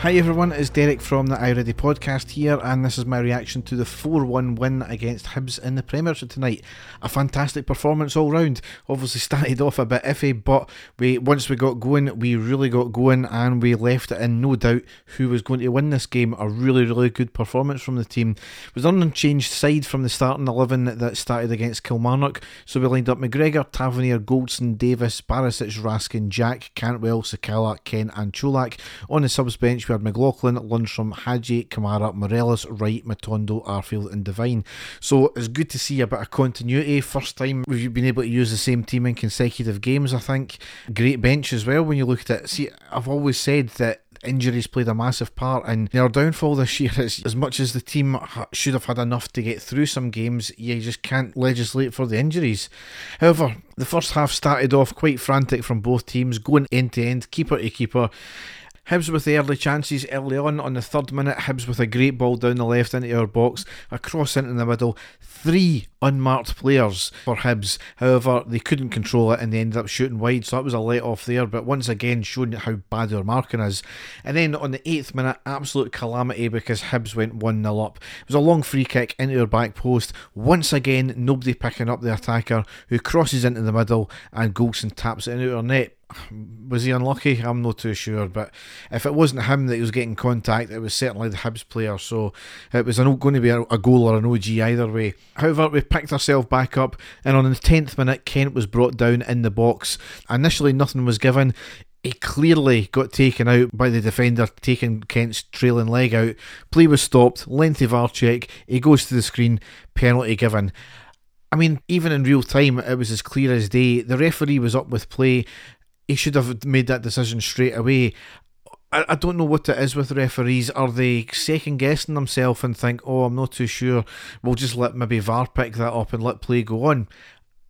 Hi everyone, it's Derek from the I Ready podcast here, and this is my reaction to the 4 1 win against Hibs in the Premiership tonight. A fantastic performance all round. Obviously, started off a bit iffy, but we once we got going, we really got going, and we left it in no doubt who was going to win this game. A really, really good performance from the team. It was an unchanged side from the starting 11 that started against Kilmarnock, so we lined up McGregor, Tavernier, Goldson, Davies, Barisic, Raskin, Jack, Cantwell, Sakala, Kent, and Colak. On the subs bench, had McLaughlin, Lundstram, Hagi, Kamara, Morelos, Wright, Matondo, Arfield, and Devine. So it's good to see a bit of continuity. First time we've been able to use the same team in consecutive games, I think. Great bench as well when you look at it. See, I've always said that injuries played a massive part in their downfall this year. Is as much as the team should have had enough to get through some games, you just can't legislate for the injuries. However, the first half started off quite frantic from both teams, going end to end, keeper to keeper. Hibs with the early chances early on. On the third minute, Hibs with a great ball down the left into our box, a cross into the middle. Three unmarked players for Hibs. However, they couldn't control it and they ended up shooting wide, so that was a let off there. But once again, showing how bad their marking is. And then on the eighth minute, absolute calamity because Hibs went 1 0 up. It was a long free kick into our back post. Once again, nobody picking up the attacker who crosses into the middle and Goldson taps it into our net was he unlucky? I'm not too sure, but if it wasn't him that he was getting contact, it was certainly the Hibs player. So it was going to be a, a goal or an OG either way. However, we picked ourselves back up, and on the 10th minute, Kent was brought down in the box. Initially, nothing was given. He clearly got taken out by the defender, taking Kent's trailing leg out. Play was stopped, lengthy VAR check. He goes to the screen, penalty given. I mean, even in real time, it was as clear as day. The referee was up with play he should have made that decision straight away. I, I don't know what it is with referees. Are they second guessing themselves and think, oh, I'm not too sure, we'll just let maybe VAR pick that up and let play go on?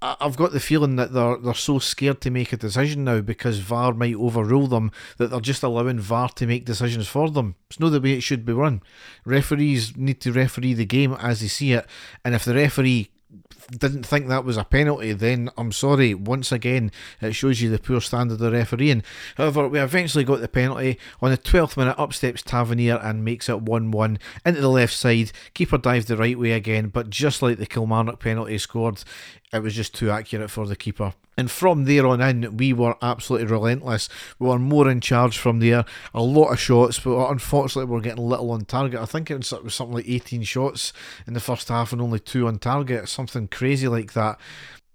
I've got the feeling that they're they're so scared to make a decision now because VAR might overrule them that they're just allowing VAR to make decisions for them. It's not the way it should be run. Referees need to referee the game as they see it, and if the referee didn't think that was a penalty, then I'm sorry. Once again, it shows you the poor standard of the refereeing. However, we eventually got the penalty. On the 12th minute, up steps Tavernier and makes it 1 1 into the left side. Keeper dived the right way again, but just like the Kilmarnock penalty scored, it was just too accurate for the keeper. And from there on in, we were absolutely relentless. We were more in charge from there. A lot of shots, but unfortunately, we are getting little on target. I think it was something like 18 shots in the first half and only two on target, something crazy like that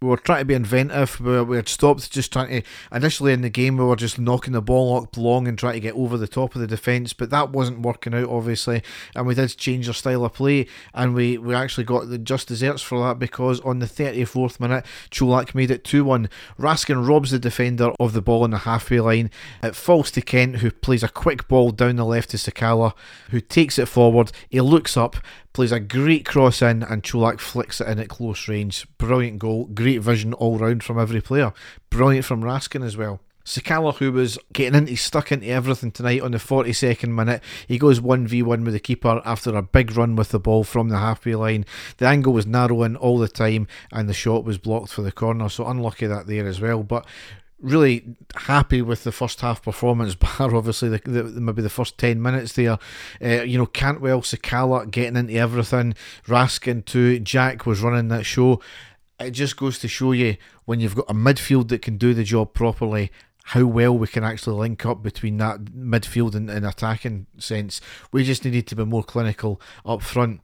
we were trying to be inventive. We, we had stopped just trying to. Initially in the game, we were just knocking the ball up long and trying to get over the top of the defence, but that wasn't working out, obviously. And we did change our style of play, and we, we actually got the just desserts for that because on the 34th minute, Colak made it 2 1. Raskin robs the defender of the ball on the halfway line. It falls to Kent, who plays a quick ball down the left to Sakala, who takes it forward. He looks up, plays a great cross in, and Colak flicks it in at close range. Brilliant goal, great vision all round from every player. Brilliant from Raskin as well. Sakala, who was getting into stuck into everything tonight on the 42nd minute, he goes 1v1 with the keeper after a big run with the ball from the halfway line. The angle was narrowing all the time, and the shot was blocked for the corner, so unlucky that there as well. But really happy with the first half performance, bar obviously the, the, maybe the first 10 minutes there. Uh, you know, Cantwell, Sakala getting into everything, Raskin too, Jack was running that show. It just goes to show you when you've got a midfield that can do the job properly, how well we can actually link up between that midfield and, and attacking sense. We just needed to be more clinical up front.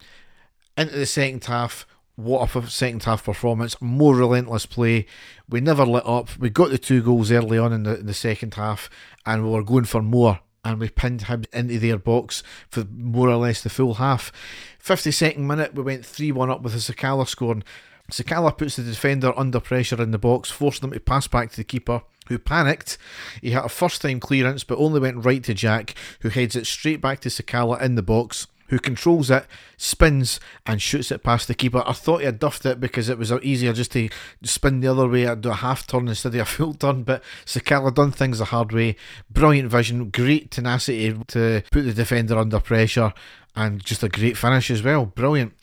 Into the second half, what a second half performance, more relentless play. We never let up. We got the two goals early on in the, in the second half, and we were going for more. And we pinned him into their box for more or less the full half. 52nd minute, we went 3 1 up with a Sakala scoring. Sakala puts the defender under pressure in the box, forcing him to pass back to the keeper, who panicked. He had a first time clearance, but only went right to Jack, who heads it straight back to Sakala in the box who controls it, spins, and shoots it past the keeper. I thought he had duffed it because it was easier just to spin the other way, and do a half turn instead of a full turn. But Sakala done things the hard way. Brilliant vision, great tenacity to put the defender under pressure, and just a great finish as well. Brilliant.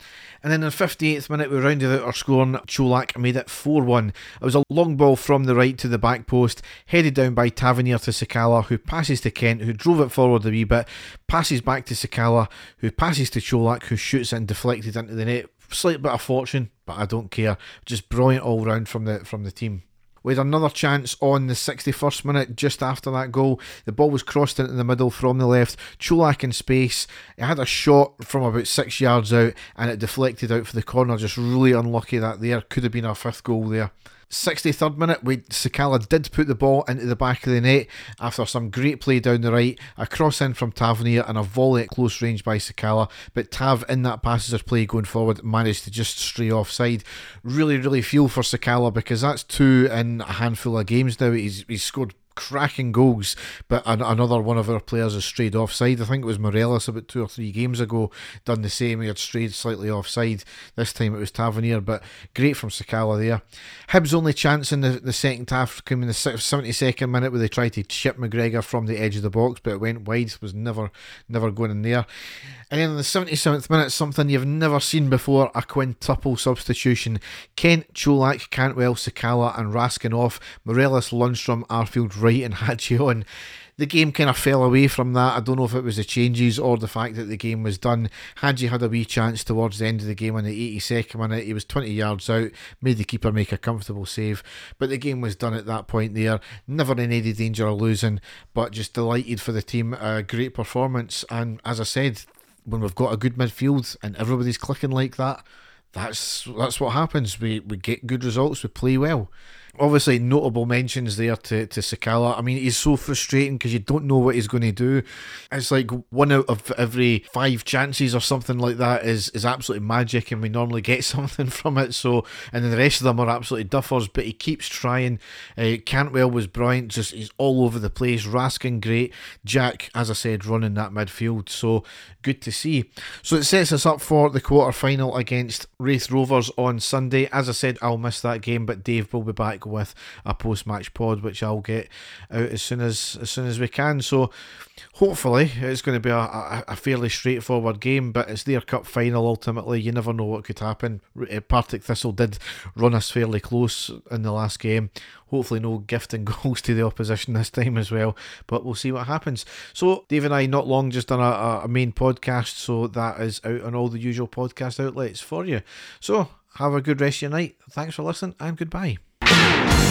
And then in the 58th minute, we rounded out our score and Colak made it 4 1. It was a long ball from the right to the back post, headed down by Tavernier to Sakala, who passes to Kent, who drove it forward a wee bit, passes back to Sakala, who passes to Colak, who shoots and deflected into the net. Slight bit of fortune, but I don't care. Just brilliant all round from the from the team. Had another chance on the 61st minute just after that goal. The ball was crossed into the middle from the left. Colak in space. It had a shot from about six yards out and it deflected out for the corner. Just really unlucky that there. Could have been our fifth goal there. 63rd minute, we Sakala did put the ball into the back of the net after some great play down the right, a cross in from Tavernier and a volley at close range by Sakala. But Tav, in that passage play going forward, managed to just stray offside. Really, really feel for Sakala because that's two in a handful of games now. He's, he's scored cracking goals, but an, another one of our players has strayed offside. I think it was Morelos about two or three games ago, done the same. He had strayed slightly offside. This time it was Tavernier, but great from Sakala there. Hibs' only chance in the, the second half came in the 72nd minute where they tried to chip McGregor from the edge of the box, but it went wide, was never, never going in there. And then in the 77th minute, something you've never seen before a quintuple substitution. Kent, Colak, Cantwell, Sakala, and Raskin off. Morelos, Lundstram, Arfield, Wright, and Hagi on. The game kind of fell away from that. I don't know if it was the changes or the fact that the game was done. Hagi had a wee chance towards the end of the game in the 82nd minute. He was 20 yards out, made the keeper make a comfortable save. But the game was done at that point there. Never in any danger of losing, but just delighted for the team. A great performance. And as I said, when we've got a good midfield and everybody's clicking like that, that's that's what happens. We we get good results, we play well obviously notable mentions there to, to Sakala. I mean, he's so frustrating because you don't know what he's going to do. It's like one out of every five chances or something like that is, is absolutely magic, and we normally get something from it. So, and then the rest of them are absolutely duffers, but he keeps trying. Uh, Cantwell was brilliant, just he's all over the place. Raskin, great. Jack, as I said, running that midfield. So, good to see. So, it sets us up for the quarter final against Raith Rovers on Sunday. As I said, I'll miss that game, but Dave will be back back with a post match pod, which I'll get out as soon as as soon as we can. So hopefully it's going to be a, a, fairly straightforward game, but it's their cup final ultimately. You never know what could happen. Uh, Partick Thistle did run us fairly close in the last game. Hopefully, no gifting goals to the opposition this time as well, but we'll see what happens. So, Dave and I, not long, just done a, a main podcast, so that is out on all the usual podcast outlets for you. So, have a good rest of your night. Thanks for listening, and goodbye. You.